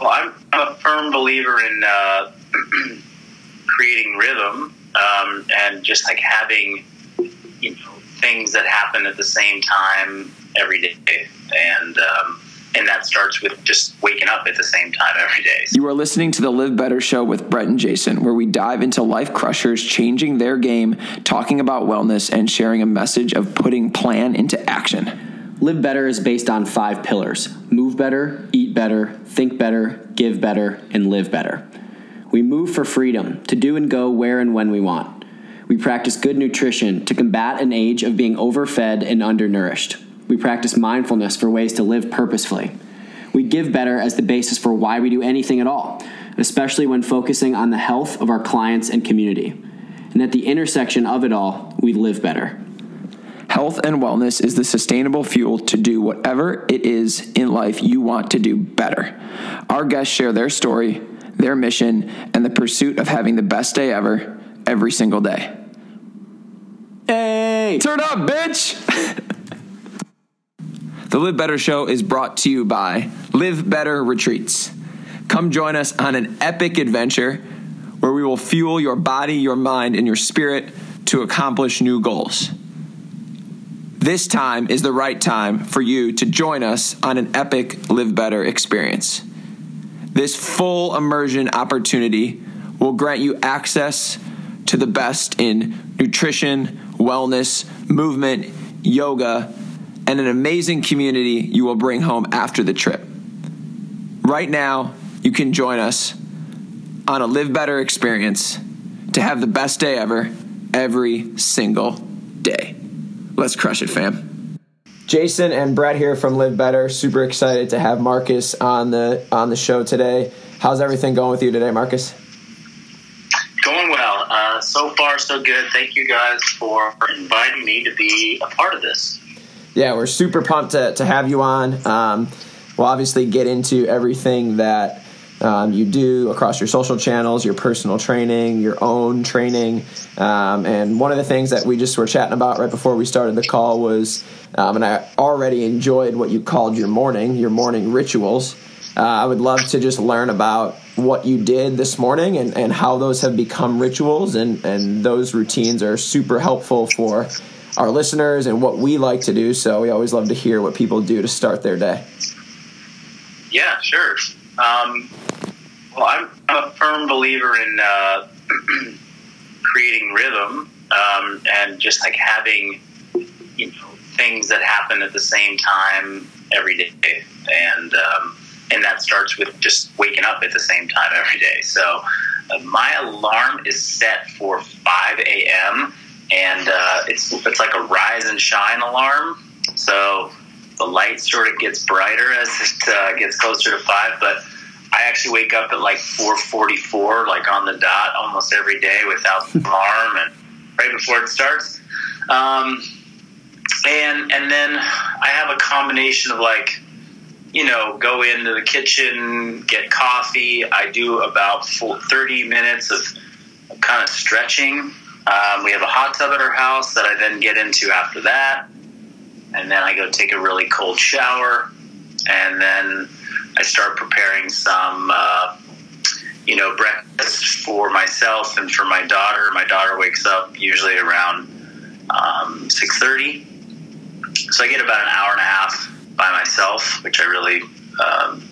Well, I'm, a firm believer in uh, creating rhythm um, and just like having you know things that happen at the same time every day, and um, and that starts with just waking up at the same time every day. You are listening to the Live Better Show with Brett and Jason, where we dive into life crushers changing their game, talking about wellness, and sharing a message of putting plan into action. Live Better is based on five pillars move better, better, think better, give better, and live better. We move for freedom to do and go where and when we want. We practice good nutrition to combat an age of being overfed and undernourished. We practice mindfulness for ways to live purposefully. We give better as the basis for why we do anything at all, especially when focusing on the health of our clients and community. And at the intersection of it all, we live better. Health and wellness is the sustainable fuel to do whatever it is in life you want to do better. Our guests share their story, their mission, and the pursuit of having the best day ever every single day. Hey! Turn up, bitch! The Live Better Show is brought to you by Live Better Retreats. Come join us on an epic adventure where we will fuel your body, your mind, and your spirit to accomplish new goals. This time is the right time for you to join us on an epic Live Better experience. This full immersion opportunity will grant you access to the best in nutrition, wellness, movement, yoga, and an amazing community you will bring home after the trip. Right now, you can join us on a Live Better experience to have the best day ever every single. Let's crush it, fam. Jason and Brett here from Live Better. Super excited to have Marcus on the on the show today. How's everything going with you today, Marcus? Going well. Uh, so far, so good. Thank you guys for inviting me to be a part of this yeah, we're super pumped to, to have you on. Um, we'll obviously get into everything that um, you do across your social channels, your personal training, your own training. Um, and one of the things that we just were chatting about right before we started the call was, um, and I already enjoyed what you called your morning, your morning rituals. Uh, I would love to just learn about what you did this morning and, and how those have become rituals and, and those routines are super helpful for our listeners and what we like to do. So we always love to hear what people do to start their day. Yeah, sure. Um, well, I'm, I'm, a firm believer in uh, creating rhythm um, and just like having you know things that happen at the same time every day, and um, and that starts with just waking up at the same time every day. So uh, my alarm is set for 5 a.m and uh, it's it's like a rise and shine alarm. So the light sort of gets brighter as it uh, gets closer to five, but I actually wake up at like 4:44, like on the dot, almost every day without alarm and right before it starts. Um, and and then I have a combination of like, you know, go into the kitchen, get coffee. I do about 30 minutes of kind of stretching um, we have a hot tub at our house that I then get into after that. And then I go take a really cold shower. And then I start preparing some, uh, you know, breakfast for myself and for my daughter. My daughter wakes up usually around um, 6.30. So I get about an hour and a half by myself, which I really um,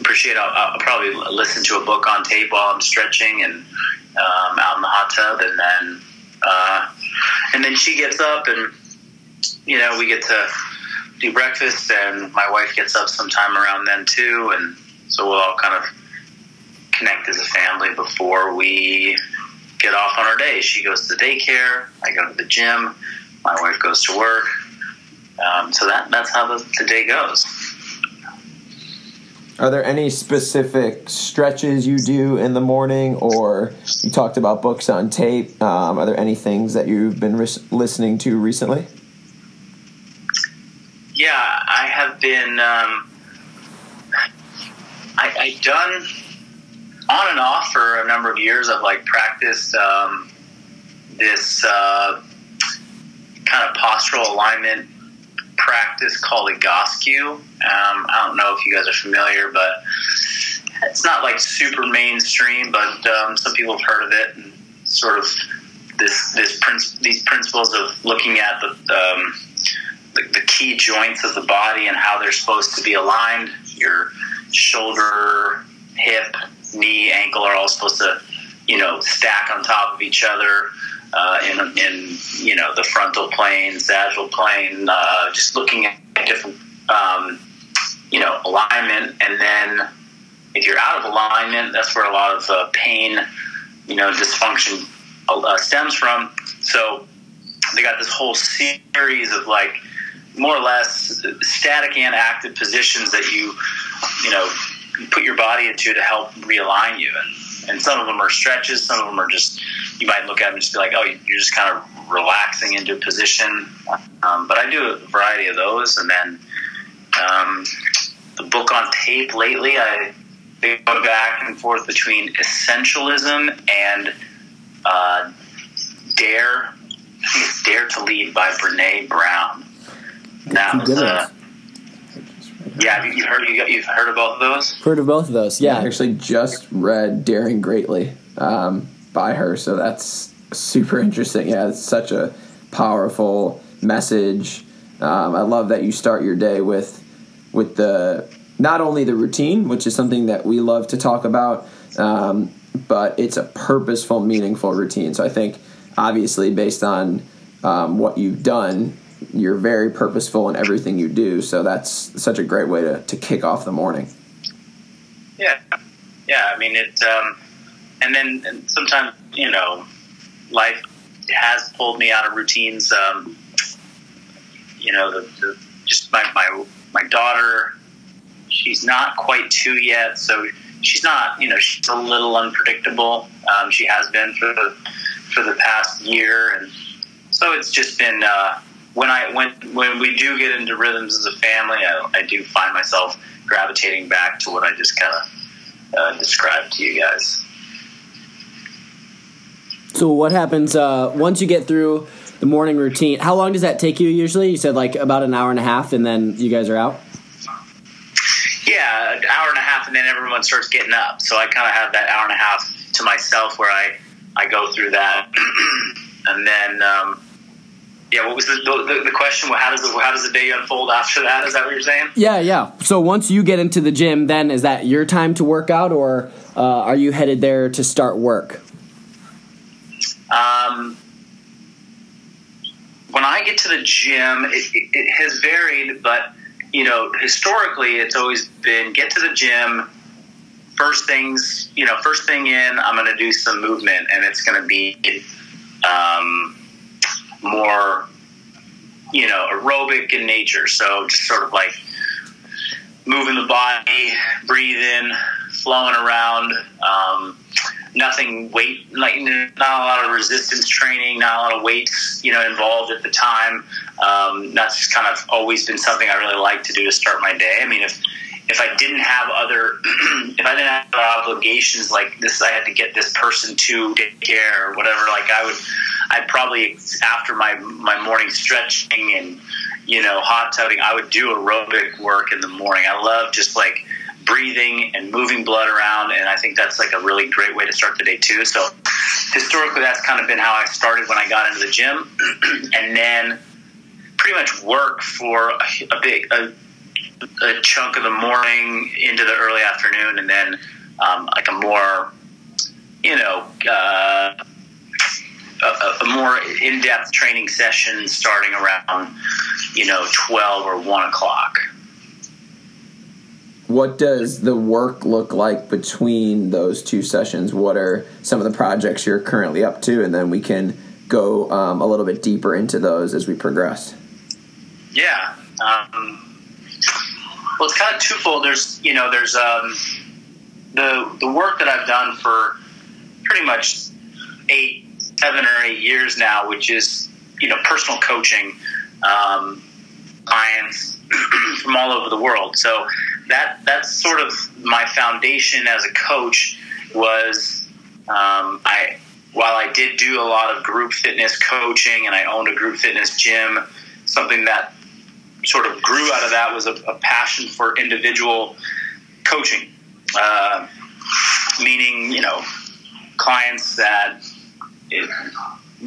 appreciate. I'll, I'll, probably listen to a book on tape while I'm stretching and um, out in the hot tub, and then uh, and then she gets up, and you know we get to do breakfast, and my wife gets up sometime around then too, and so we'll all kind of connect as a family before we get off on our day. She goes to daycare, I go to the gym, my wife goes to work. Um, so that that's how the, the day goes. Are there any specific stretches you do in the morning, or you talked about books on tape? Um, are there any things that you've been listening to recently? Yeah, I have been. Um, I, I done on and off for a number of years. I've like practiced um, this uh, kind of postural alignment practice called Egoscue. Um, I don't know if you guys are familiar, but it's not like super mainstream, but um, some people have heard of it and sort of this this princ- these principles of looking at the, um, the the key joints of the body and how they're supposed to be aligned. Your shoulder, hip, knee, ankle are all supposed to you know stack on top of each other. Uh, in, in you know the frontal plane, sagittal plane, uh, just looking at different um, you know alignment, and then if you're out of alignment, that's where a lot of uh, pain, you know, dysfunction uh, stems from. So they got this whole series of like more or less static and active positions that you, you know, put your body into to help realign you. And, and some of them are stretches, some of them are just, you might look at them and just be like, oh, you're just kind of relaxing into a position. Um, but I do a variety of those. And then um, the book on tape lately, I go back and forth between essentialism and uh, Dare. I think it's Dare to Lead by Brene Brown. That was uh, yeah. You've heard you've heard of both of those. Heard of both of those? Yeah, I actually just read Daring Greatly um, by her, so that's super interesting. Yeah, it's such a powerful message. Um, I love that you start your day with with the not only the routine, which is something that we love to talk about, um, but it's a purposeful, meaningful routine. So I think, obviously, based on um, what you've done, you're very purposeful in everything you do. So that's such a great way to, to kick off the morning. Yeah, yeah. I mean, it, um, and then sometimes you know, life has pulled me out of routines. Um, you know, the, the, just my, my my daughter she's not quite two yet, so she's not. You know, she's a little unpredictable. Um, she has been for the for the past year, and so it's just been. Uh, when I when when we do get into rhythms as a family, I, I do find myself gravitating back to what I just kind of uh, described to you guys. So what happens uh, once you get through the morning routine? How long does that take you usually? You said like about an hour and a half, and then you guys are out. Yeah, an hour and a half, and then everyone starts getting up. So I kind of have that hour and a half to myself where I I go through that, and then. Um, yeah, what was the, the, the question? How does the, how does the day unfold after that? Is that what you're saying? Yeah, yeah. So once you get into the gym, then is that your time to work out, or uh, are you headed there to start work? Um, when I get to the gym, it, it, it has varied, but you know, historically, it's always been get to the gym. First things, you know, first thing in, I'm going to do some movement, and it's going to be um, more, you know, aerobic in nature. So just sort of like moving the body, breathing, flowing around. Um, nothing weight, like not a lot of resistance training, not a lot of weights, you know, involved at the time. Um, that's just kind of always been something I really like to do to start my day. I mean, if if I didn't have other, if I didn't have other obligations like this, I had to get this person to care or whatever. Like I would, I'd probably after my my morning stretching and you know hot tubbing, I would do aerobic work in the morning. I love just like breathing and moving blood around. And I think that's like a really great way to start the day too. So historically, that's kind of been how I started when I got into the gym, and then pretty much work for a, a big a, a, chunk of the morning into the early afternoon, and then um, like a more you know. Uh, a, a, more in-depth training session starting around, you know, twelve or one o'clock what does the work look like between those two sessions? What are some of the projects you're currently up to, and then we can go um, a little bit deeper into those as we progress. Yeah. Um, well, it's kind of twofold. There's you know there's um, the the work that I've done for pretty much eight, seven or eight years now, which is you know personal coaching um, clients from all over the world. So that that's sort of my foundation as a coach was um, I while I did do a lot of group fitness coaching and I owned a group fitness gym, something that sort of grew out of that was a, a passion for individual coaching. Uh, meaning you know clients that it,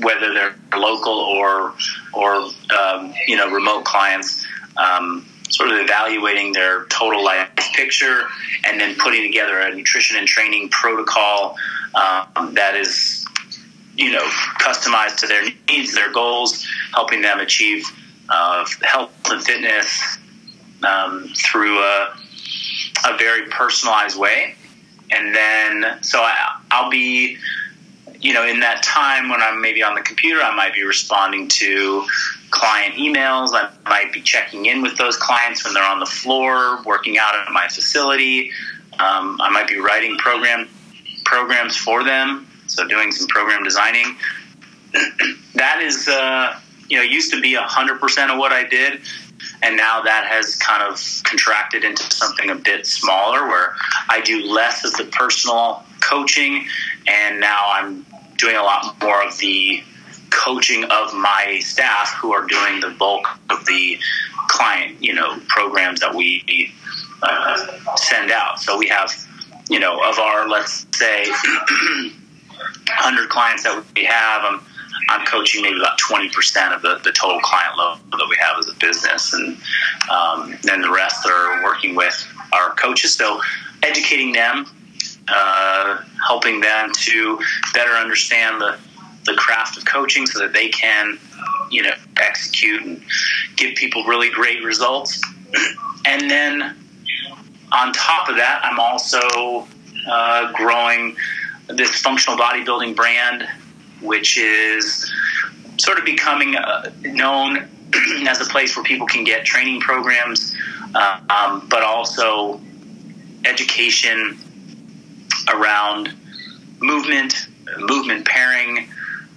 whether they're local or or um, you know remote clients um, sort of evaluating their total life picture and then putting together a nutrition and training protocol um, that is you know customized to their needs their goals helping them achieve uh, health and fitness um, through a, a very personalized way and then so I, i'll be you know in that time when i'm maybe on the computer i might be responding to client emails. I might be checking in with those clients when they're on the floor, working out at my facility. Um, I might be writing program programs for them, so doing some program designing. that is, uh, you know, used to be hundred percent of what I did, and now that has kind of contracted into something a bit smaller, where I do less of the personal coaching, and now I'm doing a lot more of the coaching of my staff who are doing the bulk of the client, you know, programs that we uh, send out. So we have, you know, of our let's say 100 clients that we have, I'm, I'm coaching maybe about 20% of the, the total client load that we have as a business. And um, then the rest are working with our coaches. So educating them, uh, helping them to better understand the, the craft of coaching so that they can, you know, execute and give people really great results. And then on top of that, I'm also uh, growing this functional bodybuilding brand, which is sort of becoming uh, known as a place where people can get training programs, uh, um, but also education around movement, movement pairing,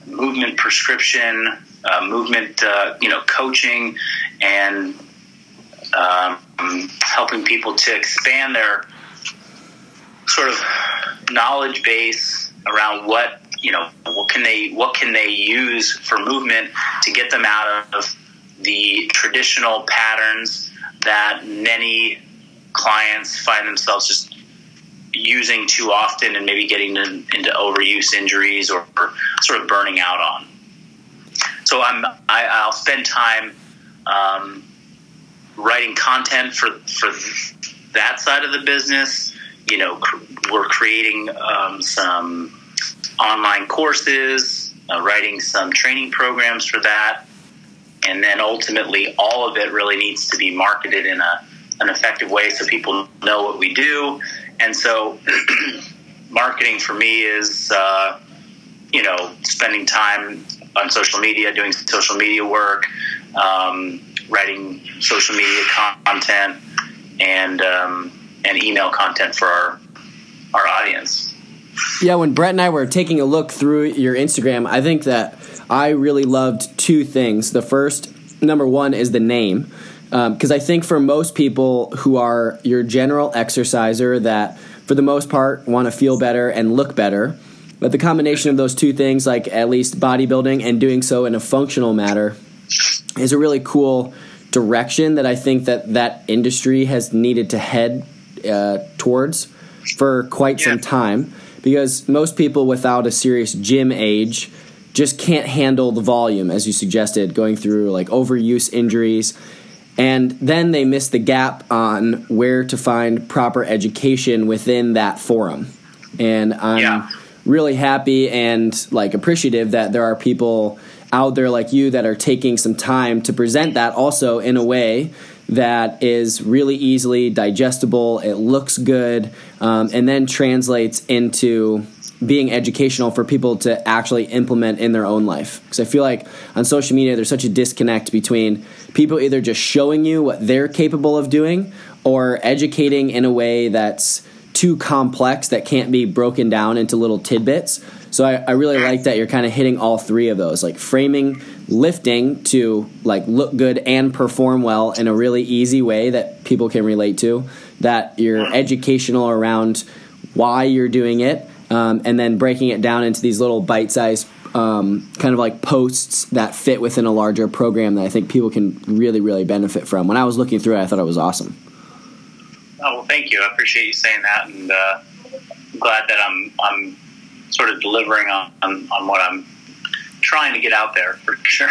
movement prescription, uh, movement, uh, you know, coaching, and um, helping people to expand their sort of knowledge base around what you know what can they what can they use for movement to get them out of the traditional patterns that many clients find themselves just using too often and maybe getting into overuse injuries or, or, sort of burning out on. So I'm I, will spend time um, writing content for for that side of the business. You know, cr- we're creating um, some online courses, uh, writing some training programs for that, and then ultimately, all of it really needs to be marketed in a an effective way so people know what we do and so, marketing for me is, uh, you know, spending time on social media, doing social media work, um, writing social media content, and um, and email content for our our audience. Yeah, when Brett and I were taking a look through your Instagram, I think that I really loved two things. The first, number one, is the name because um, I think for most people who are your general exerciser that for the most part want to feel better and look better, but the combination of those two things, like at least bodybuilding and doing so in a functional manner, is a really cool direction that I think that that industry has needed to head uh, towards for quite yeah. some time because most people without a serious gym age just can't handle the volume as you suggested going through like overuse injuries and then they miss the gap on where to find proper education within that forum. And I'm yeah. really happy and like appreciative that there are people out there like you that are taking some time to present that also in a way that is really easily digestible, it looks good, um, and then translates into being educational for people to actually implement in their own life. Because I feel like on social media, there's such a disconnect between people either just showing you what they're capable of doing or educating in a way that's too complex that can't be broken down into little tidbits. So I, I really like that you're kind of hitting all three of those, like framing lifting to like look good and perform well in a really easy way that people can relate to. That you're educational around why you're doing it um, and then breaking it down into these little bite-sized um, kind of like posts that fit within a larger program that I think people can really, really benefit from. When I was looking through it, I thought it was awesome. Oh, well, thank you. I appreciate you saying that. And, uh, glad that I'm I'm sort of delivering on, on, on what I'm trying to get out there for sure.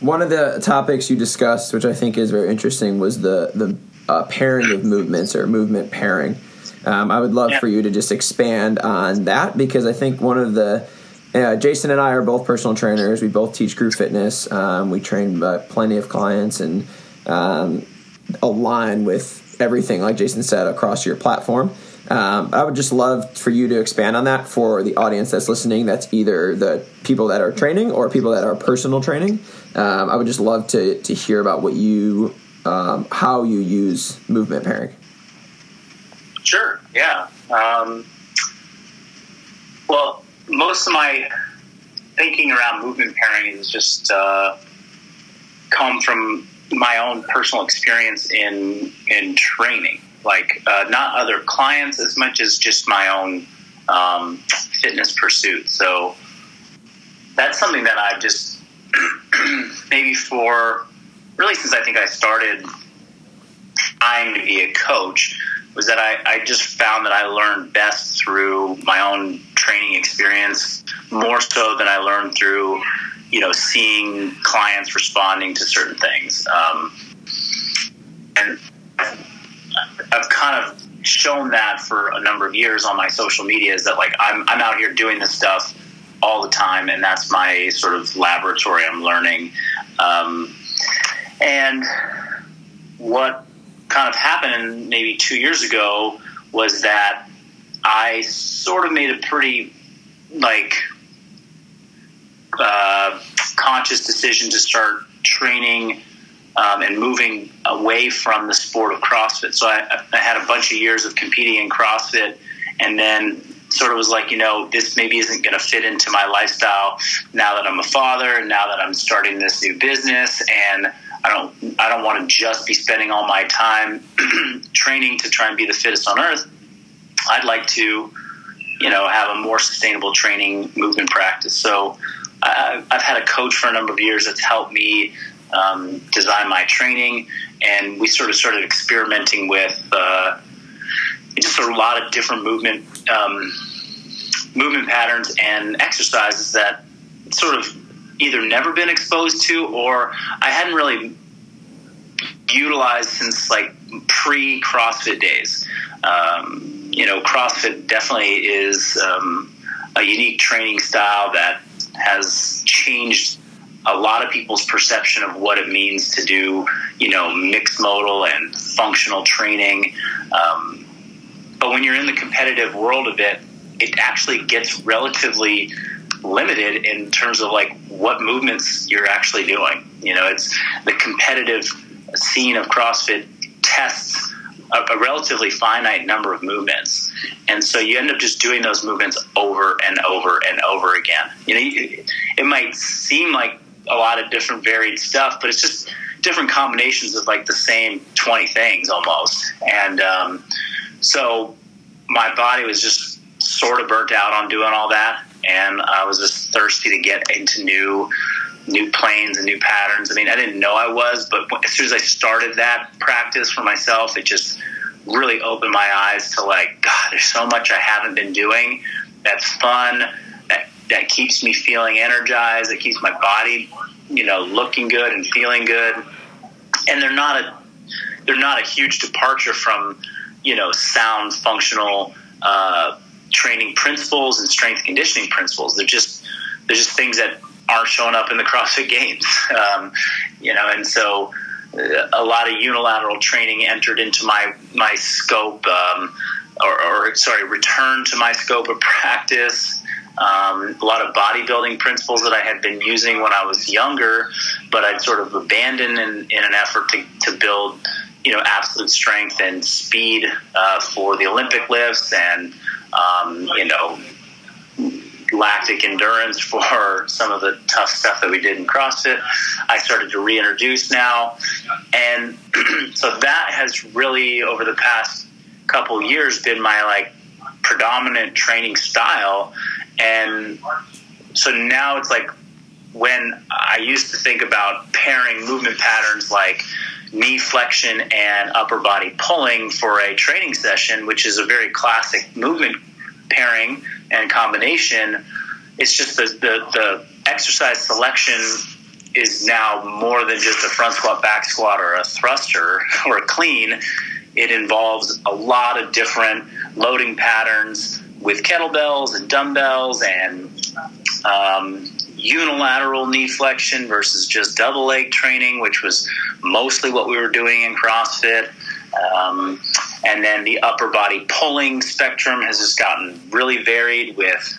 One of the topics you discussed, which I think is very interesting, was the the uh, pairing of movements or movement pairing. Um, I would love yeah. for you to just expand on that because I think one of the uh, Jason and I are both personal trainers. We both teach group fitness. Um, we train uh, plenty of clients and um, align with everything, like Jason said, across your platform. Um, I would just love for you to expand on that for the audience that's listening. That's either the people that are training or people that are personal training. Um, I would just love to to hear about what you, um, how you use movement pairing. Sure. Yeah. Um, well, most of my thinking around movement pairing is just uh, come from my own personal experience in in training. Like uh, not other clients as much as just my own um, fitness pursuit. So that's something that I've just maybe for really since I think I started trying to be a coach was that I, I just found that I learned best through my own training experience more so than I learned through, you know, seeing clients responding to certain things. Um, and I've kind of shown that for a number of years on my social media is that like I'm, I'm out here doing this stuff all the time and that's my sort of laboratory I'm learning. Um, and what kind of happened maybe two years ago was that I sort of made a pretty like uh, conscious decision to start training um, and moving away from the sport of CrossFit. So I, I, had a bunch of years of competing in CrossFit, and then sort of was like, you know, this maybe isn't going to fit into my lifestyle now that I'm a father, and now that I'm starting this new business, and I don't I don't want to just be spending all my time training to try and be the fittest on earth. I'd like to, you know, have a more sustainable training movement practice. So uh, I've had a coach for a number of years that's helped me um, design my training, and we sort of started experimenting with uh, just a lot of different movement um, movement patterns and exercises that sort of either never been exposed to or I hadn't really utilized since like pre CrossFit days. Um, you know, CrossFit definitely is um, a unique training style that has changed a lot of people's perception of what it means to do, you know, mixed modal and functional training. Um, but when you're in the competitive world of it, it actually gets relatively limited in terms of like what movements you're actually doing. You know, it's the competitive scene of CrossFit tests a, a, relatively finite number of movements, and so you end up just doing those movements over and over and over again. You know, it might seem like a lot of different varied stuff, but it's just different combinations of like the same twenty things almost, and um, so my body was just sort of burnt out on doing all that and I was just thirsty to get into new new planes and new patterns. I mean, I didn't know I was, but as soon as I started that practice for myself, it just really opened my eyes to like, God, there's so much I haven't been doing. That's fun. That keeps me feeling energized. That keeps my body, you know, looking good and feeling good. And they're not a they're not a huge departure from you know sound functional. Uh, training principles and strength conditioning principles. They're just they're just things that aren't showing up in the CrossFit Games, um, you know. And so, uh, a lot of unilateral training entered into my my scope, um, or, or, sorry, returned to my scope of practice. Um, a lot of bodybuilding principles that I had been using when I was younger, but I'd sort of abandoned in, in an effort to, to build, you know, absolute strength and speed uh, for the Olympic lifts and um, you know, lactic endurance for some of the tough stuff that we did in CrossFit. I started to reintroduce now. And so that has really, over the past couple years, been my like predominant training style. And so now it's like when I used to think about pairing movement patterns like, knee flexion and upper body pulling for a training session, which is a very classic movement pairing and combination. It's just the, the, the exercise selection is now more than just a front squat, back squat, or a thruster or a clean. It involves a lot of different loading patterns with kettlebells and dumbbells and um, unilateral knee flexion versus just double leg training, which was mostly what we were doing in CrossFit. Um, and then the upper body pulling spectrum has just gotten really varied with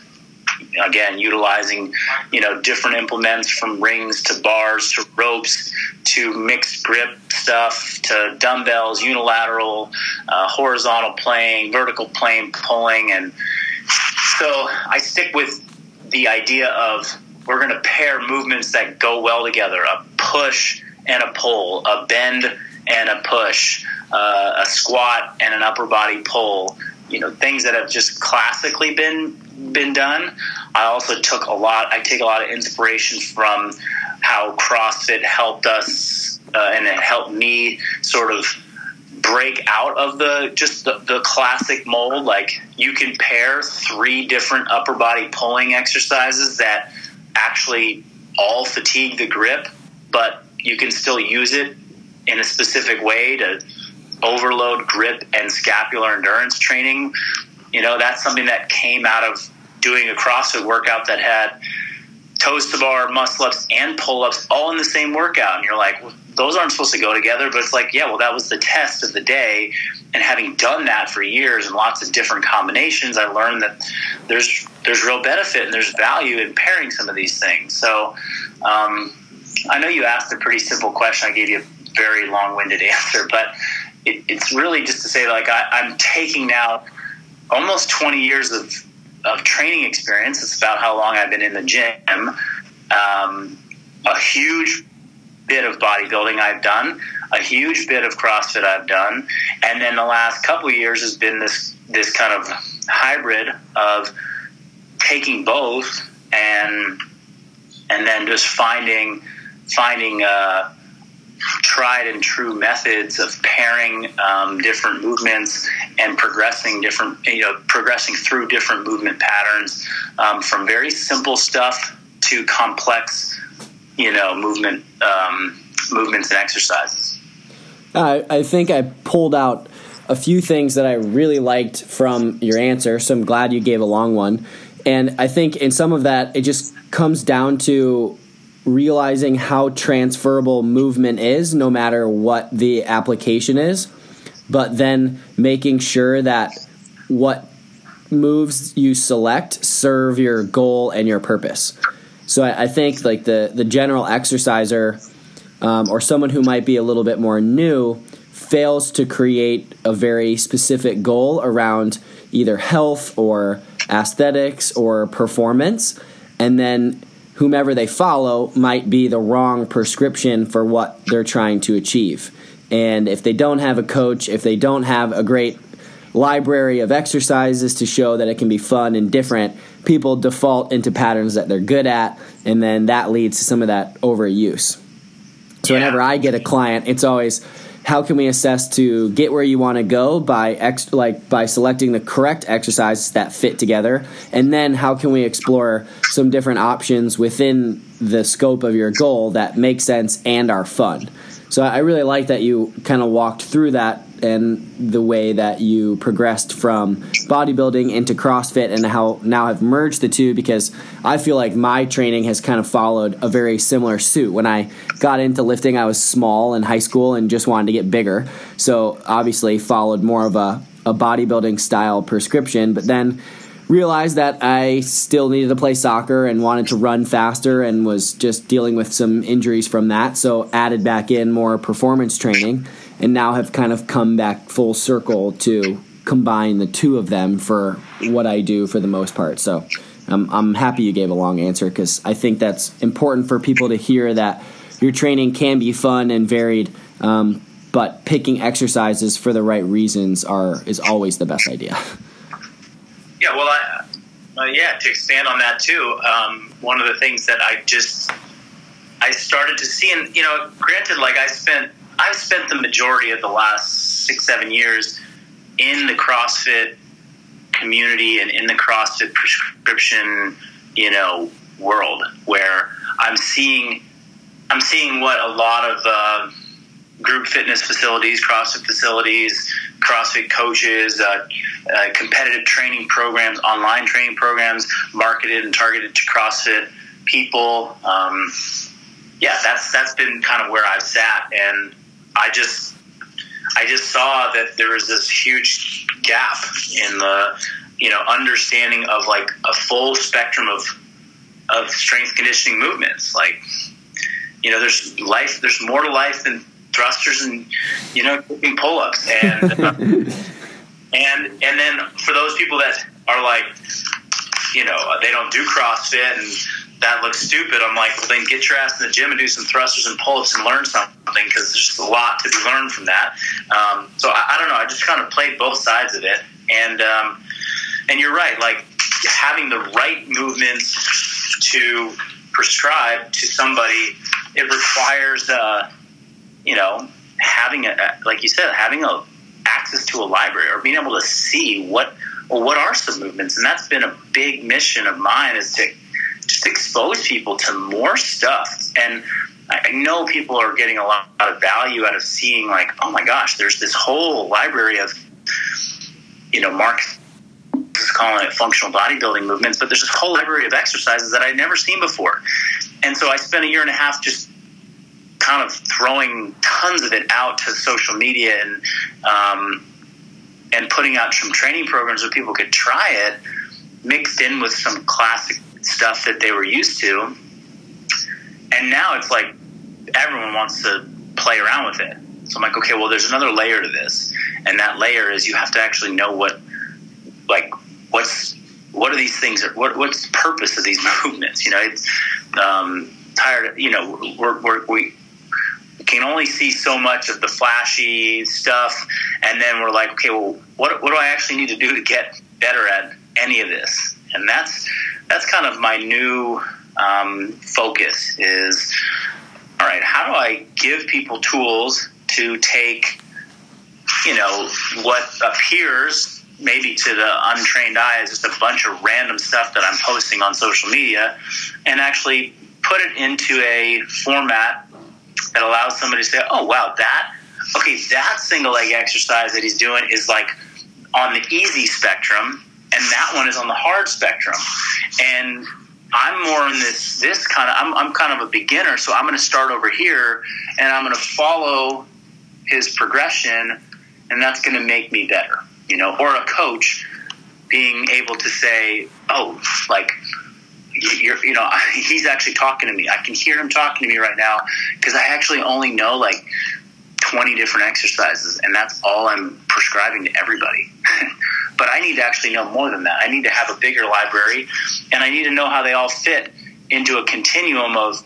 again utilizing you know different implements from rings to bars to ropes to mixed grip stuff to dumbbells unilateral uh, horizontal playing vertical plane pulling. And so i stick with the idea of we're going to pair movements that go well together a push and a pull a bend and a push uh, a squat and an upper body pull you know things that have just classically been been done. I also took a lot. I take a lot of inspiration from how CrossFit helped us, uh, and it helped me sort of break out of the just the, the classic mold. Like you can pair three different upper body pulling exercises that actually all fatigue the grip, but you can still use it in a specific way to overload grip and scapular endurance training. You know, that's something that came out of doing a CrossFit workout that had toes to bar, muscle ups, and pull ups all in the same workout. And you're like, well, those aren't supposed to go together. But it's like, yeah, well, that was the test of the day. And having done that for years and lots of different combinations, I learned that there's there's real benefit and there's value in pairing some of these things. So um, I know you asked a pretty simple question. I gave you a very long-winded answer, but it, it's really just to say like I, I'm taking now almost 20 years of, of training experience. It's about how long I've been in the gym. Um, a huge bit of bodybuilding I've done, a huge bit of CrossFit I've done, and then the last couple years has been this this kind of hybrid of taking both and and then just finding finding uh, tried and true methods of pairing um, different movements and progressing different, you know, progressing through different movement patterns um, from very simple stuff to complex, you know, movement um, movements and exercises. Uh, I think I pulled out a few things that I really liked from your answer, so I'm glad you gave a long one. And I think in some of that, it just comes down to realizing how transferable movement is, no matter what the application is, but then making sure that what moves you select serve your goal and your purpose. So I, I think like the the general exerciser um, or someone who might be a little bit more new fails to create a very specific goal around either health or aesthetics or performance, and then whomever they follow might be the wrong prescription for what they're trying to achieve. And if they don't have a coach, if they don't have a great library of exercises to show that it can be fun and different, people default into patterns that they're good at, and then that leads to some of that overuse. So yeah. whenever I get a client, it's always how can we assess to get where you want to go by ex- like by selecting the correct exercises that fit together? And then how can we explore some different options within the scope of your goal that make sense and are fun? So i really like that you kind of walked through that and the way that you progressed from bodybuilding into CrossFit and how now have merged the two because I feel like my training has kind of followed a very similar suit. When I got into lifting, I was small in high school and just wanted to get bigger. So obviously followed more of a, a bodybuilding style prescription, but then realized that I still needed to play soccer and wanted to run faster and was just dealing with some injuries from that. So added back in more performance training and now have kind of come back full circle to combine the two of them for what I do for the most part. So um, I'm happy you gave a long answer because I think that's important for people to hear that your training can be fun and varied, um, but picking exercises for the right reasons are is always the best idea. Yeah, well, I, uh, yeah, to expand on that too, um, one of the things that I just I started to see, and you know, granted, like I spent I've spent the majority of the last six, seven years in the CrossFit community and in the CrossFit prescription, you know, world where I'm seeing, I'm seeing what a lot of uh, group fitness facilities, CrossFit facilities, CrossFit coaches, uh, uh, competitive training programs, online training programs marketed and targeted to CrossFit people. Um, yeah, that's that's been kind of where I've sat, and I just I just saw that there was this huge gap in the you know understanding of like a full spectrum of of strength conditioning movements. Like you know, there's life. There's more to life than thrusters and you know pull ups and uh, and and then for those people that are like you know they don't do CrossFit and that looks stupid. I'm like, well, then get your ass in the gym and do some thrusters and pull ups and learn something because there's just a lot to be learned from that. Um, so I, I, don't know. I just kind of played both sides of it, and um, and you're right. Like having the right movements to prescribe to somebody, it requires, uh, you know, having a like you said, having a access to a library or being able to see what well, what are some movements, and that's been a big mission of mine is to just expose people to more stuff. And I know people are getting a lot of value out of seeing, like, oh my gosh, there's this whole library of, you know, Mark is calling it functional bodybuilding movements, but there's this whole library of exercises that I'd never seen before. And so I spent a year and a half just kind of throwing tons of it out to social media and um, and putting out some training programs where people could try it, mixed in with some classic stuff that they were used to. And now it's like everyone wants to play around with it. So I'm like, okay, well, there's another layer to this, and that layer is you have to actually know what, like, what's what are these things? What what's the purpose of these movements? You know, it's um, tired. You know, we're, we're, we can only see so much of the flashy stuff, and then we're like, okay, well, what what do I actually need to do to get better at any of this? And that's that's kind of my new um, focus is all right how do i give people tools to take you know what appears maybe to the untrained eye is just a bunch of random stuff that i'm posting on social media and actually put it into a format that allows somebody to say oh wow that okay that single leg exercise that he's doing is like on the easy spectrum and that one is on the hard spectrum. And I'm more in this this kind of I'm, I'm kind of a beginner, so I'm going to start over here and I'm going to follow his progression, and that's going to make me better, you know. Or a coach being able to say, oh, like you're, you know, he's actually talking to me. I can hear him talking to me right now because I actually only know like 20 different exercises, and that's all I'm prescribing to everybody. but I need to actually know more than that. I need to have a bigger library, and I need to know how they all fit into a continuum of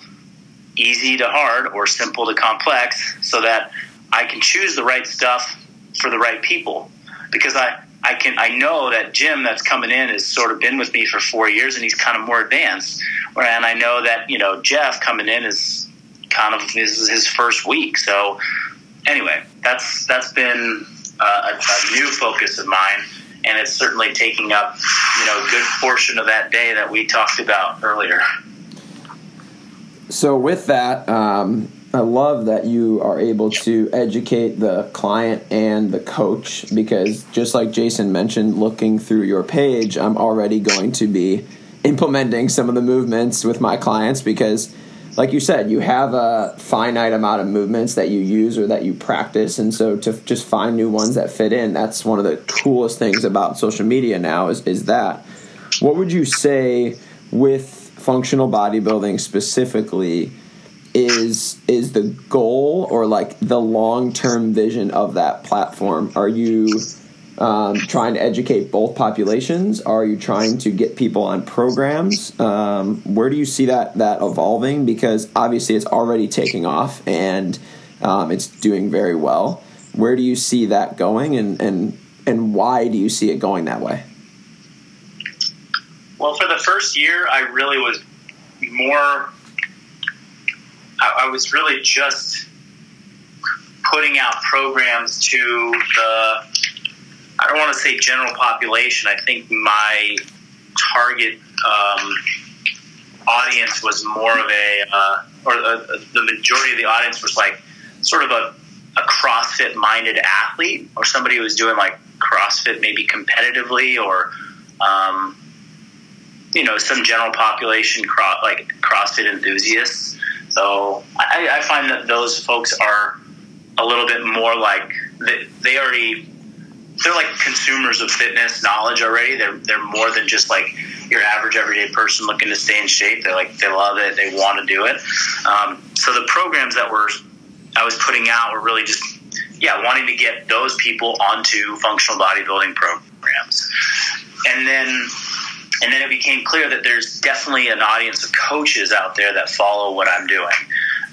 easy to hard or simple to complex so that I can choose the right stuff for the right people. Because I, I can I know that Jim that's coming in has sort of been with me for four years and he's kind of more advanced. And I know that, you know, Jeff coming in is kind of this is his first week. So anyway, that's that's been a, a new focus of mine, and it's certainly taking up you know a good portion of that day that we talked about earlier. So with that, um, I love that you are able to educate the client and the coach because just like Jason mentioned, looking through your page, I'm already going to be implementing some of the movements with my clients because like you said, you have a finite amount of movements that you use or that you practice, and so to just find new ones that fit in, that's one of the coolest things about social media now is is that. What would you say with functional bodybuilding specifically is is the goal or like the long term vision of that platform? Are you um, trying to educate both populations? Are you trying to get people on programs? Um, where do you see that that evolving? Because obviously it's already taking off and um, it's doing very well. Where do you see that going, and and and why do you see it going that way? Well, for the first year, I really was more. I, I was really just putting out programs to the I don't want to say general population. I think my target um, audience was more of a, uh, or the, the majority of the audience was like sort of a, a CrossFit minded athlete or somebody who was doing like CrossFit maybe competitively or, um, you know, some general population cro- like CrossFit enthusiasts. So I, I find that those folks are a little bit more like they, they already they're like consumers of fitness knowledge already. They're they're more than just like your average everyday person looking to stay in shape. They like they love it. They want to do it. Um, so the programs that were I was putting out were really just yeah wanting to get those people onto functional bodybuilding programs, and then and then it became clear that there's definitely an audience of coaches out there that follow what I'm doing.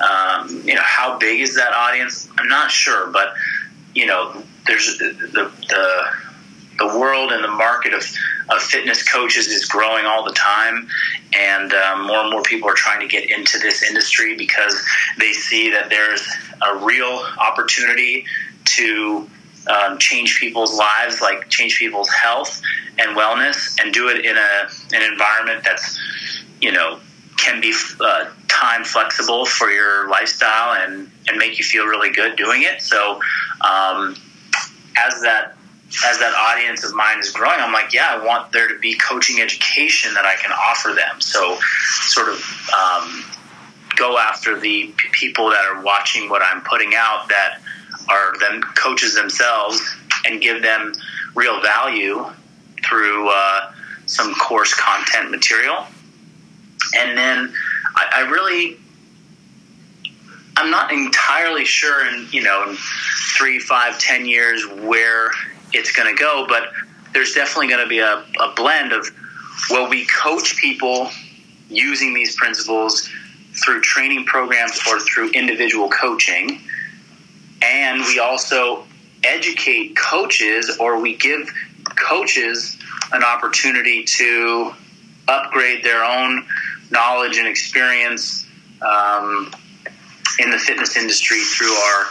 Um, you know, how big is that audience? I'm not sure, but you know, there's the the the world and the market of, of fitness coaches is growing all the time, and um, more and more people are trying to get into this industry because they see that there's a real opportunity to um, change people's lives, like change people's health and wellness, and do it in a an environment that's you know can be uh, time flexible for your lifestyle and and make you feel really good doing it. So um, as that as that audience of mine is growing, I'm like, yeah, I want there to be coaching education that I can offer them. So, sort of um, go after the p- people that are watching what I'm putting out that are them coaches themselves and give them real value through uh, some course content material. And then I, I really I'm not entirely sure in you know in three, five, ten years where it's going to go, but there's definitely going to be a, a blend of will we coach people using these principles through training programs or through individual coaching, and we also educate coaches or we give coaches an opportunity to upgrade their own knowledge and experience um, in the fitness industry through our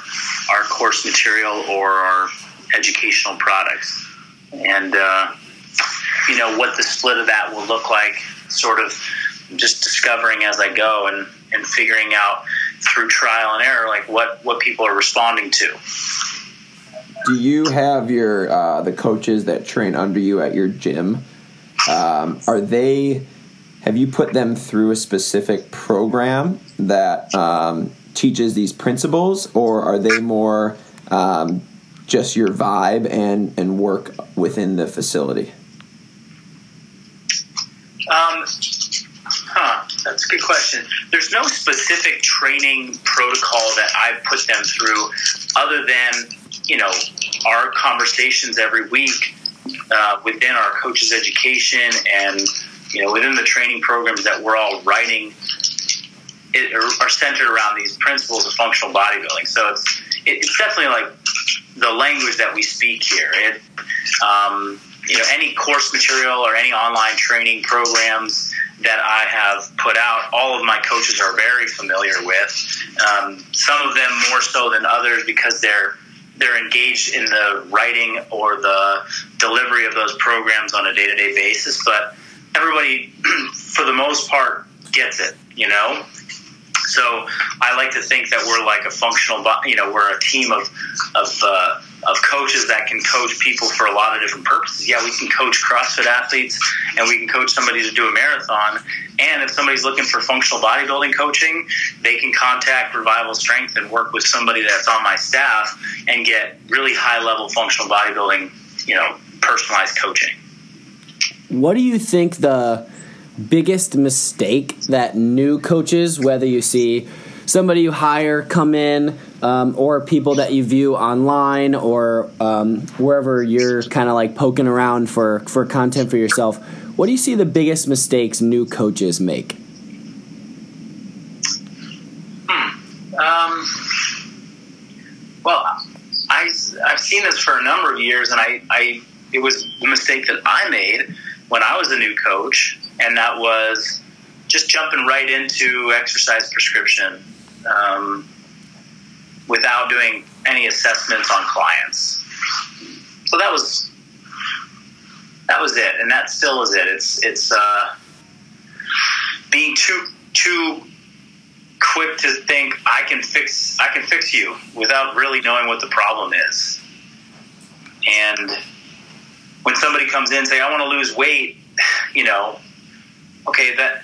our course material or our educational products, and uh, you know what the split of that will look like. Sort of just discovering as I go and and figuring out through trial and error like what what people are responding to. Do you have your uh, the coaches that train under you at your gym? Um, are they? Have you put them through a specific program that um, teaches these principles, or are they more um, just your vibe and and work within the facility? Um, huh, that's a good question. There's no specific training protocol that I put them through, other than you know our conversations every week uh, within our coaches' education and you know within the training programs that we're all writing it, are centered around these principles of functional bodybuilding. So it's it's definitely like the language that we speak here. It, um, you know, any course material or any online training programs that I have put out, all of my coaches are very familiar with. Um, some of them more so than others because they're they're engaged in the writing or the delivery of those programs on a day to day basis. But everybody, for the most part, gets it. You know, so I like to think that we're like a functional, you know, we're a team of of uh, of coaches that can coach people for a lot of different purposes. Yeah, we can coach CrossFit athletes, and we can coach somebody to do a marathon. And if somebody's looking for functional bodybuilding coaching, they can contact Revival Strength and work with somebody that's on my staff and get really high level functional bodybuilding, you know, personalized coaching. What do you think the biggest mistake that new coaches, whether you see somebody you hire come in um, or people that you view online or um, wherever you're kind of like poking around for, for content for yourself, what do you see the biggest mistakes new coaches make? Hmm. Um, well, I, I've seen this for a number of years, and I, I it was the mistake that I made when I was a new coach and that was just jumping right into exercise prescription. Um, without doing any assessments on clients. So that was that was it, and that still is it. It's it's uh, being too too quick to think I can fix I can fix you without really knowing what the problem is. And when somebody comes in and say I want to lose weight, you know, okay, that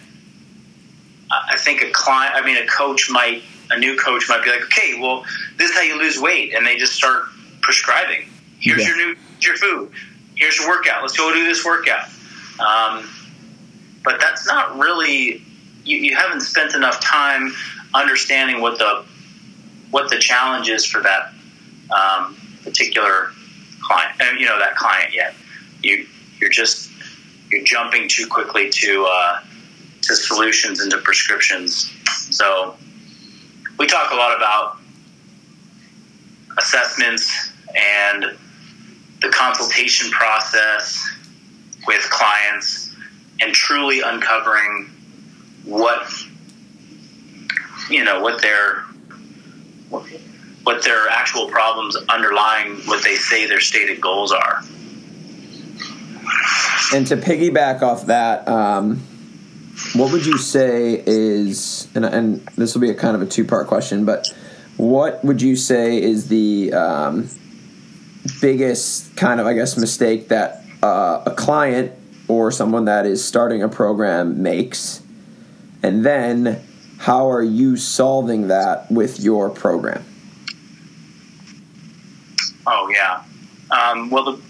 I think a client, I mean, a coach might, a new coach might be like, okay, well, this is how you lose weight, and they just start prescribing. Here's yeah. your new your food. Here's your workout. Let's go do this workout. Um, but that's not really. You, you haven't spent enough time understanding what the what the challenge is for that um, particular client. And you know that client yet. You you're just you're jumping too quickly to uh, to solutions and to prescriptions. So we talk a lot about assessments and the consultation process with clients and truly uncovering what you know what their what their actual problems underlying what they say their stated goals are and to piggyback off that um, what would you say is and, and this will be a kind of a two part question but what would you say is the um, biggest kind of i guess mistake that uh, a client or someone that is starting a program makes? And then how are you solving that with your program? Oh yeah. Um, well the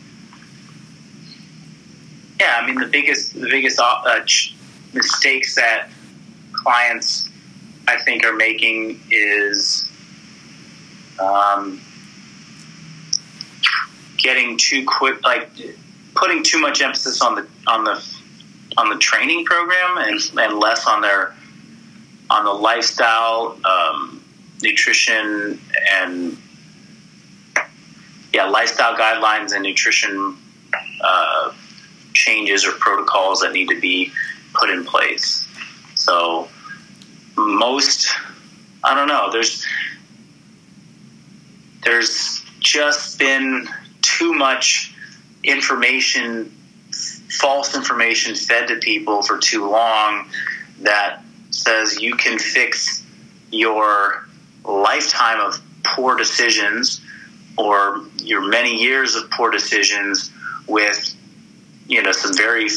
yeah i mean the biggest the biggest uh, mistakes that clients I think are making is um, getting too quick, like putting too much emphasis on the on the on the training program and, and less on their on the lifestyle, um, nutrition, and yeah, lifestyle guidelines and nutrition uh, changes or protocols that need to be put in place. So most, I don't know. There's there's just been too much information, false information fed to people for too long that says you can fix your lifetime of poor decisions or your many years of poor decisions with you know some very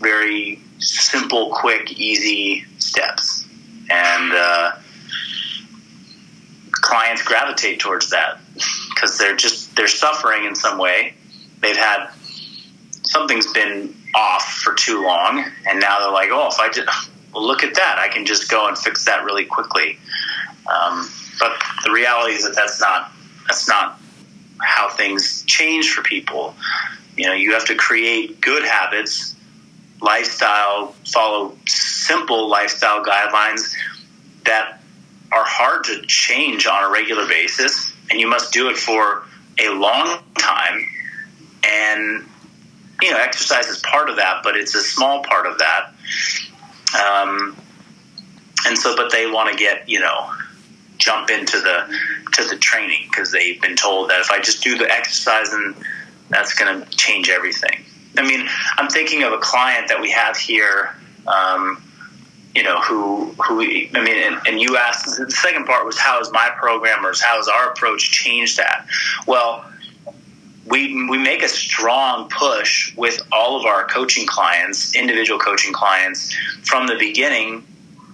very simple, quick, easy steps. And uh, clients gravitate towards that because they're just they're suffering in some way. They've had something's been off for too long, and now they're like, oh, if I just well, look at that, I can just go and fix that really quickly. Um, but the reality is that that's not that's not how things change for people. You know, you have to create good habits lifestyle, follow simple lifestyle guidelines that are hard to change on a regular basis, and you must do it for a long time. And you know, exercise is part of that, but it's a small part of that. Um, and so, but they want to get you know jump into the to the training because they've been told that if I just do the exercise and that's going to change everything. I mean, I'm thinking of a client that we have here. Um, you know, who who I mean, and, and, you asked the second part was how is my programmers, how has our approach changed that? Well, we we make a strong push with all of our coaching clients, individual coaching clients, from the beginning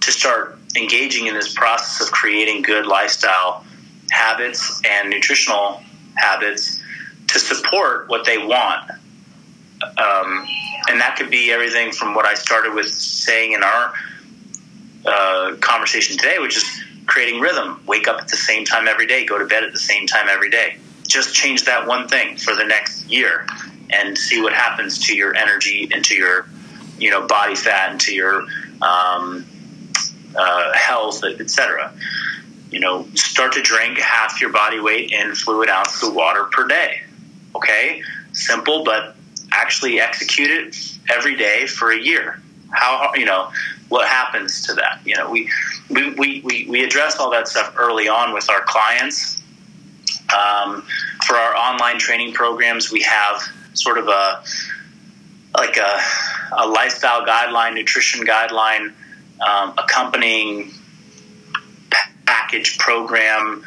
to start engaging in this process of creating good lifestyle habits and nutritional habits to support what they want um, and that could be everything from what I started with saying in our uh, conversation today, which is creating rhythm. Wake up at the same time every day, go to bed at the same time every day. Just change that one thing for the next year and see what happens to your energy and to your you know body fat and to your um, uh, health, etc. You know, start to drink half your body weight in fluid ounces of water per day. Okay, simple but actually execute it every day for a year. How you know what happens to that? You know, we we, we, we address all that stuff early on with our clients, Um, for our online training programs, we have sort of a like a, a lifestyle guideline, nutrition guideline, um, accompanying package program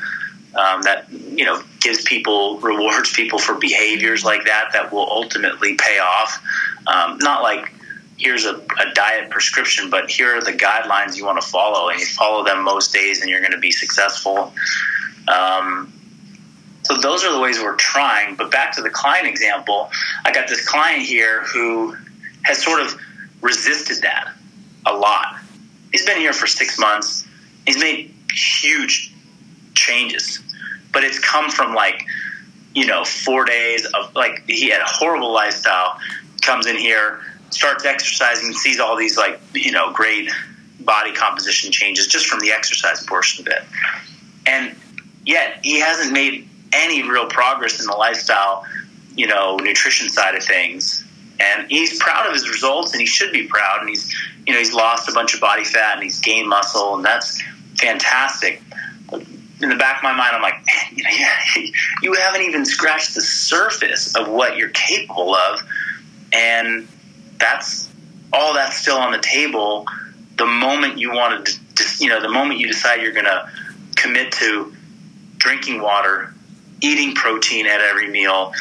um, that you know gives people rewards people for behaviors like that that will ultimately pay off. Um, not like here's a, a, diet prescription, but here are the guidelines you want to follow, and you follow them most days, and you're going to be successful. Um, so those are the ways we're trying. But back to the client example, I got this client here who has sort of resisted that a lot. He's been here for six months. He's made huge changes, but it's come from like, you know, four days of like he had a horrible lifestyle, comes in here, starts exercising, sees all these like, you know, great body composition changes just from the exercise portion of it. And yet he hasn't made any real progress in the lifestyle, you know, nutrition side of things. And he's proud of his results, and he should be proud. And he's, you know, he's lost a bunch of body fat and he's gained muscle, and that's fantastic. In the back of my mind, I'm like, you, know, you haven't even scratched the surface of what you're capable of, and that's all that's still on the table. The moment you want to, you know, the moment you decide you're going to commit to drinking water, eating protein at every meal,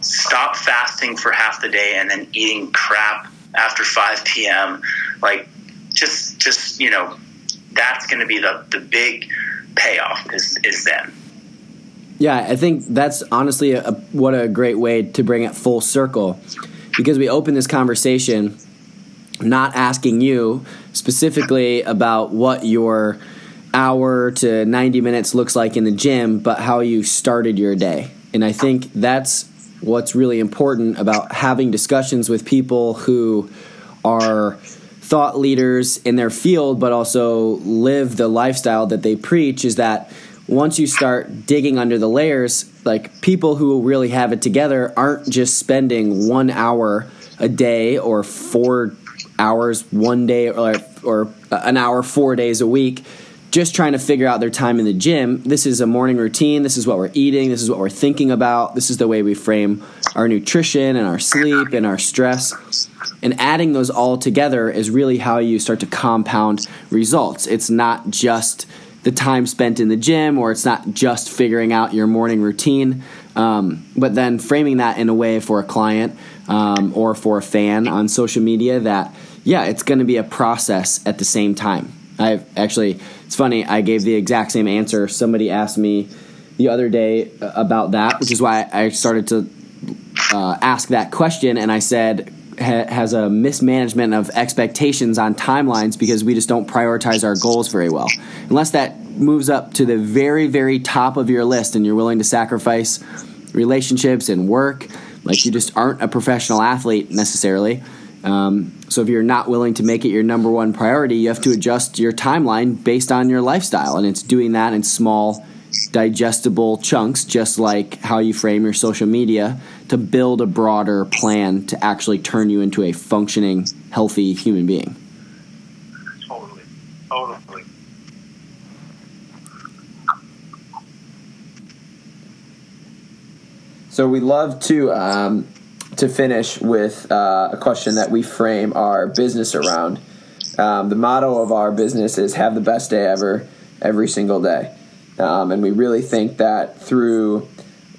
stop fasting for half the day, and then eating crap after 5 p.m. Like, just, just you know, that's going to be the, the big payoff is, is then. Yeah, I think that's honestly a, what a great way to bring it full circle because we open this conversation not asking you specifically about what your hour to 90 minutes looks like in the gym, but how you started your day. And I think that's what's really important about having discussions with people who are thought leaders in their field, but also live the lifestyle that they preach is that once you start digging under the layers, like people who really have it together aren't just spending one hour a day or four hours one day or, or an hour four days a week just trying to figure out their time in the gym. This is a morning routine. This is what we're eating. This is what we're thinking about. This is the way we frame our nutrition and our sleep and our stress. And adding those all together is really how you start to compound results. It's not just the time spent in the gym or it's not just figuring out your morning routine, um, but then framing that in a way for a client um, or for a fan on social media that, yeah, it's going to be a process at the same time. I've actually it's funny, I gave the exact same answer. Somebody asked me the other day about that, which is why I started to uh, ask that question. And I said, ha- has a mismanagement of expectations on timelines because we just don't prioritize our goals very well. Unless that moves up to the very, very top of your list and you're willing to sacrifice relationships and work, like you just aren't a professional athlete necessarily um, so if you're not willing to make it your number one priority, you have to adjust your timeline based on your lifestyle, and it's doing that in small, digestible chunks, just like how you frame your social media to build a broader plan to actually turn you into a functioning, healthy human being. Totally, totally. So we love to um, to finish with uh, a question that we frame our business around. Um, the motto of our business is "Have the best day ever, every single day," um, and we really think that through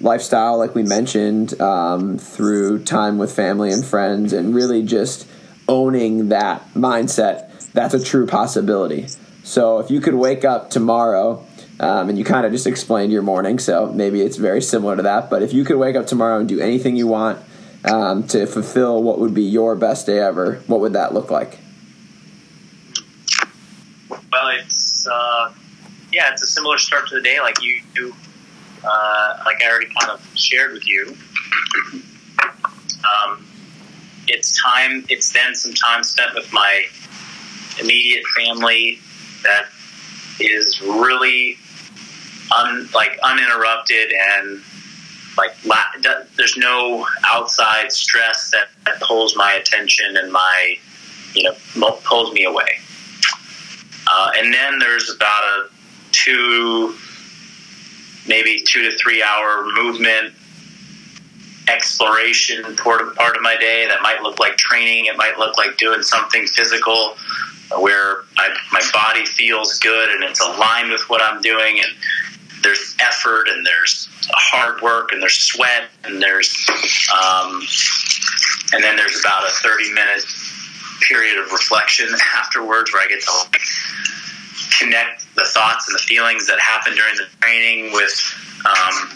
lifestyle, like we mentioned, um, through time with family and friends, and really just owning that mindset, that's a true possibility. So if you could wake up tomorrow. Um, and you kind of just explained your morning, so maybe it's very similar to that. But if you could wake up tomorrow and do anything you want, um, to fulfill what would be your best day ever, what would that look like? Well, it's uh, yeah, it's a similar start to the day, like you do, uh, like I already kind of shared with you. Um, it's time. It's then some time spent with my immediate family that is really un, like uninterrupted and like there's no outside stress that, that pulls my attention and my you know pulls me away. Uh, and then there's about a two maybe two to three hour movement exploration part of, part of my day that might look like training. It might look like doing something physical where I, my body feels good and it's aligned with what i'm doing. And there's effort and there's hard work and there's sweat and there's um, and then there's about a 30 minute period of reflection afterwards where I get to like, connect the thoughts and the feelings that happen during the training with um,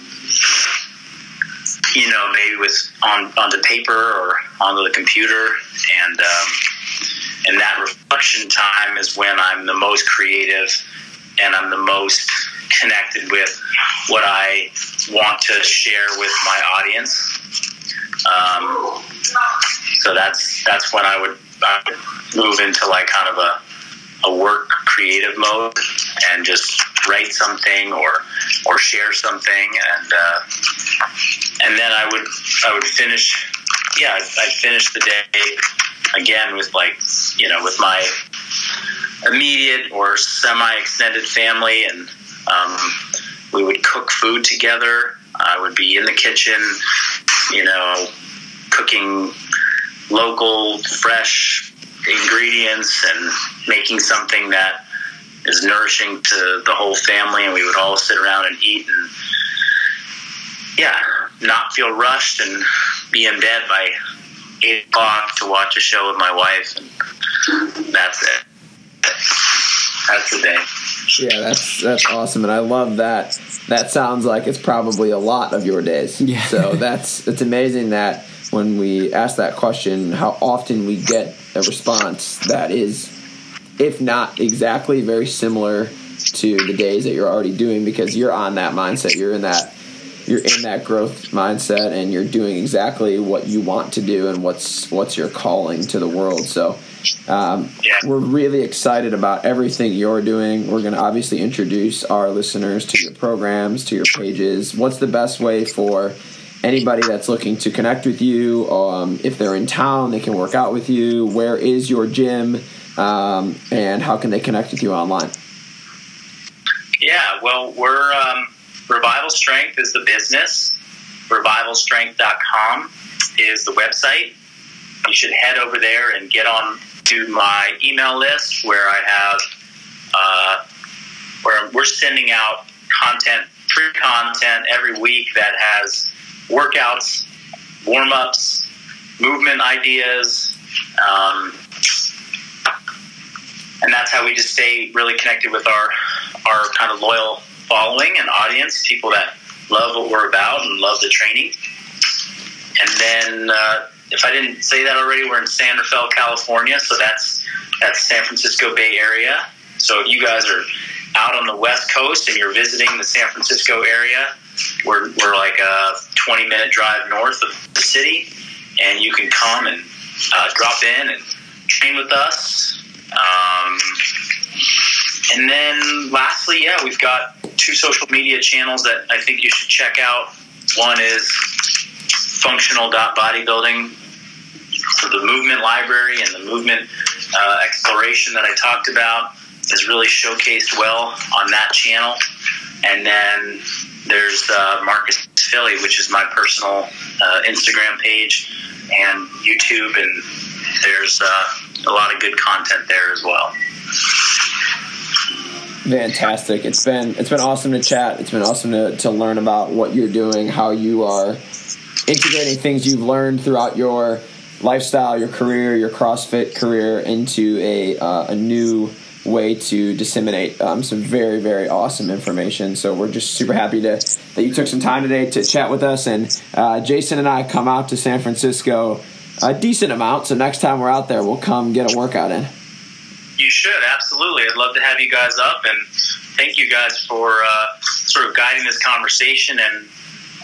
you know maybe with on onto paper or onto the computer. And um, and that reflection time is when I'm the most creative and I'm the most connected with what I want to share with my audience. Um, so that's that's when I would, I would move into like kind of a a work creative mode and just write something or or share something and uh, and then I would I would finish yeah I'd, I'd finish the day again with like you know with my immediate or semi extended family and um, we would cook food together. I would be in the kitchen, you know, cooking local, fresh ingredients and making something that is nourishing to the whole family. And we would all sit around and eat and, yeah, not feel rushed and be in bed by eight o'clock to watch a show with my wife. And that's it. That's the day. Yeah, that's that's awesome, and I love that. That sounds like it's probably a lot of your days. Yeah. So that's it's amazing that when we ask that question, how often we get a response that is, if not exactly, very similar to the days that you're already doing because you're on that mindset. You're in that you're in that growth mindset and you're doing exactly what you want to do and what's what's your calling to the world. So um, Yeah. we're really excited about everything you're doing. We're going to obviously introduce our listeners to your programs, to your pages. What's the best way for anybody that's looking to connect with you? Um, if they're in town, they can work out with you. Where is your gym? Um, and how can they connect with you online? Yeah, well, we're um, Revival Strength is the business. Revivalstrength.com is the website. You should head over there and get on to my email list where I have uh, where we're sending out content, free content every week that has workouts, warm ups, movement ideas. Um, and that's how we just stay really connected with our our kind of loyal following and audience, people that love what we're about and love the training. And then, uh, if I didn't say that already, we're in San Rafael, California, so that's that's San Francisco Bay Area. So if you guys are out on the West Coast and you're visiting the San Francisco area, we're we're like a 20 minute drive north of the city, and you can come and uh, drop in and train with us. Um, and then lastly, yeah, we've got two social media channels that I think you should check out. One is functional.bodybuilding for the movement library and the movement uh, exploration that I talked about is really showcased well on that channel. And then there's uh, Marcus Filly, which is my personal uh, Instagram page and YouTube, and there's uh, a lot of good content there as well. Fantastic. It's been it's been awesome to chat. It's been awesome to, to learn about what you're doing, how you are integrating things you've learned throughout your lifestyle, your career, your CrossFit career into a uh, a new way to disseminate um, some very very awesome information. So we're just super happy to that you took some time today to chat with us. And uh, Jason and I come out to San Francisco a decent amount. So next time we're out there, we'll come get a workout in. You should absolutely. I'd love to have you guys up, and thank you guys for uh, sort of guiding this conversation. And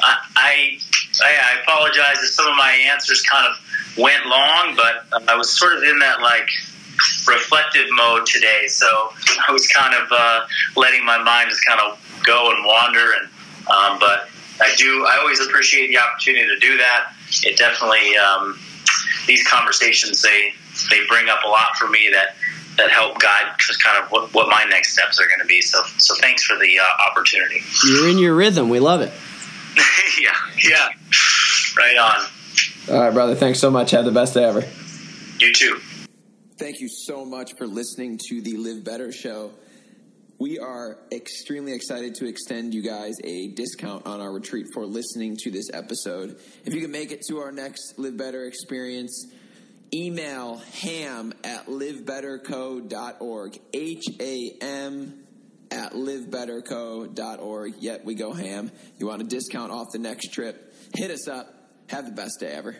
I, I, I apologize if some of my answers kind of went long, but I was sort of in that like reflective mode today, so I was kind of uh, letting my mind just kind of go and wander. And um, but I do. I always appreciate the opportunity to do that. It definitely um, these conversations they they bring up a lot for me that that help guide just kind of what, what my next steps are going to be. So so thanks for the uh, opportunity. You're in your rhythm. We love it. yeah, yeah, right on. All right, brother. Thanks so much. Have the best day ever. You too. Thank you so much for listening to the Live Better show. We are extremely excited to extend you guys a discount on our retreat for listening to this episode. If you can make it to our next Live Better experience, email ham at livebetterco.org. H A M at livebetterco.org. Yet we go ham. You want a discount off the next trip? Hit us up. Have the best day ever.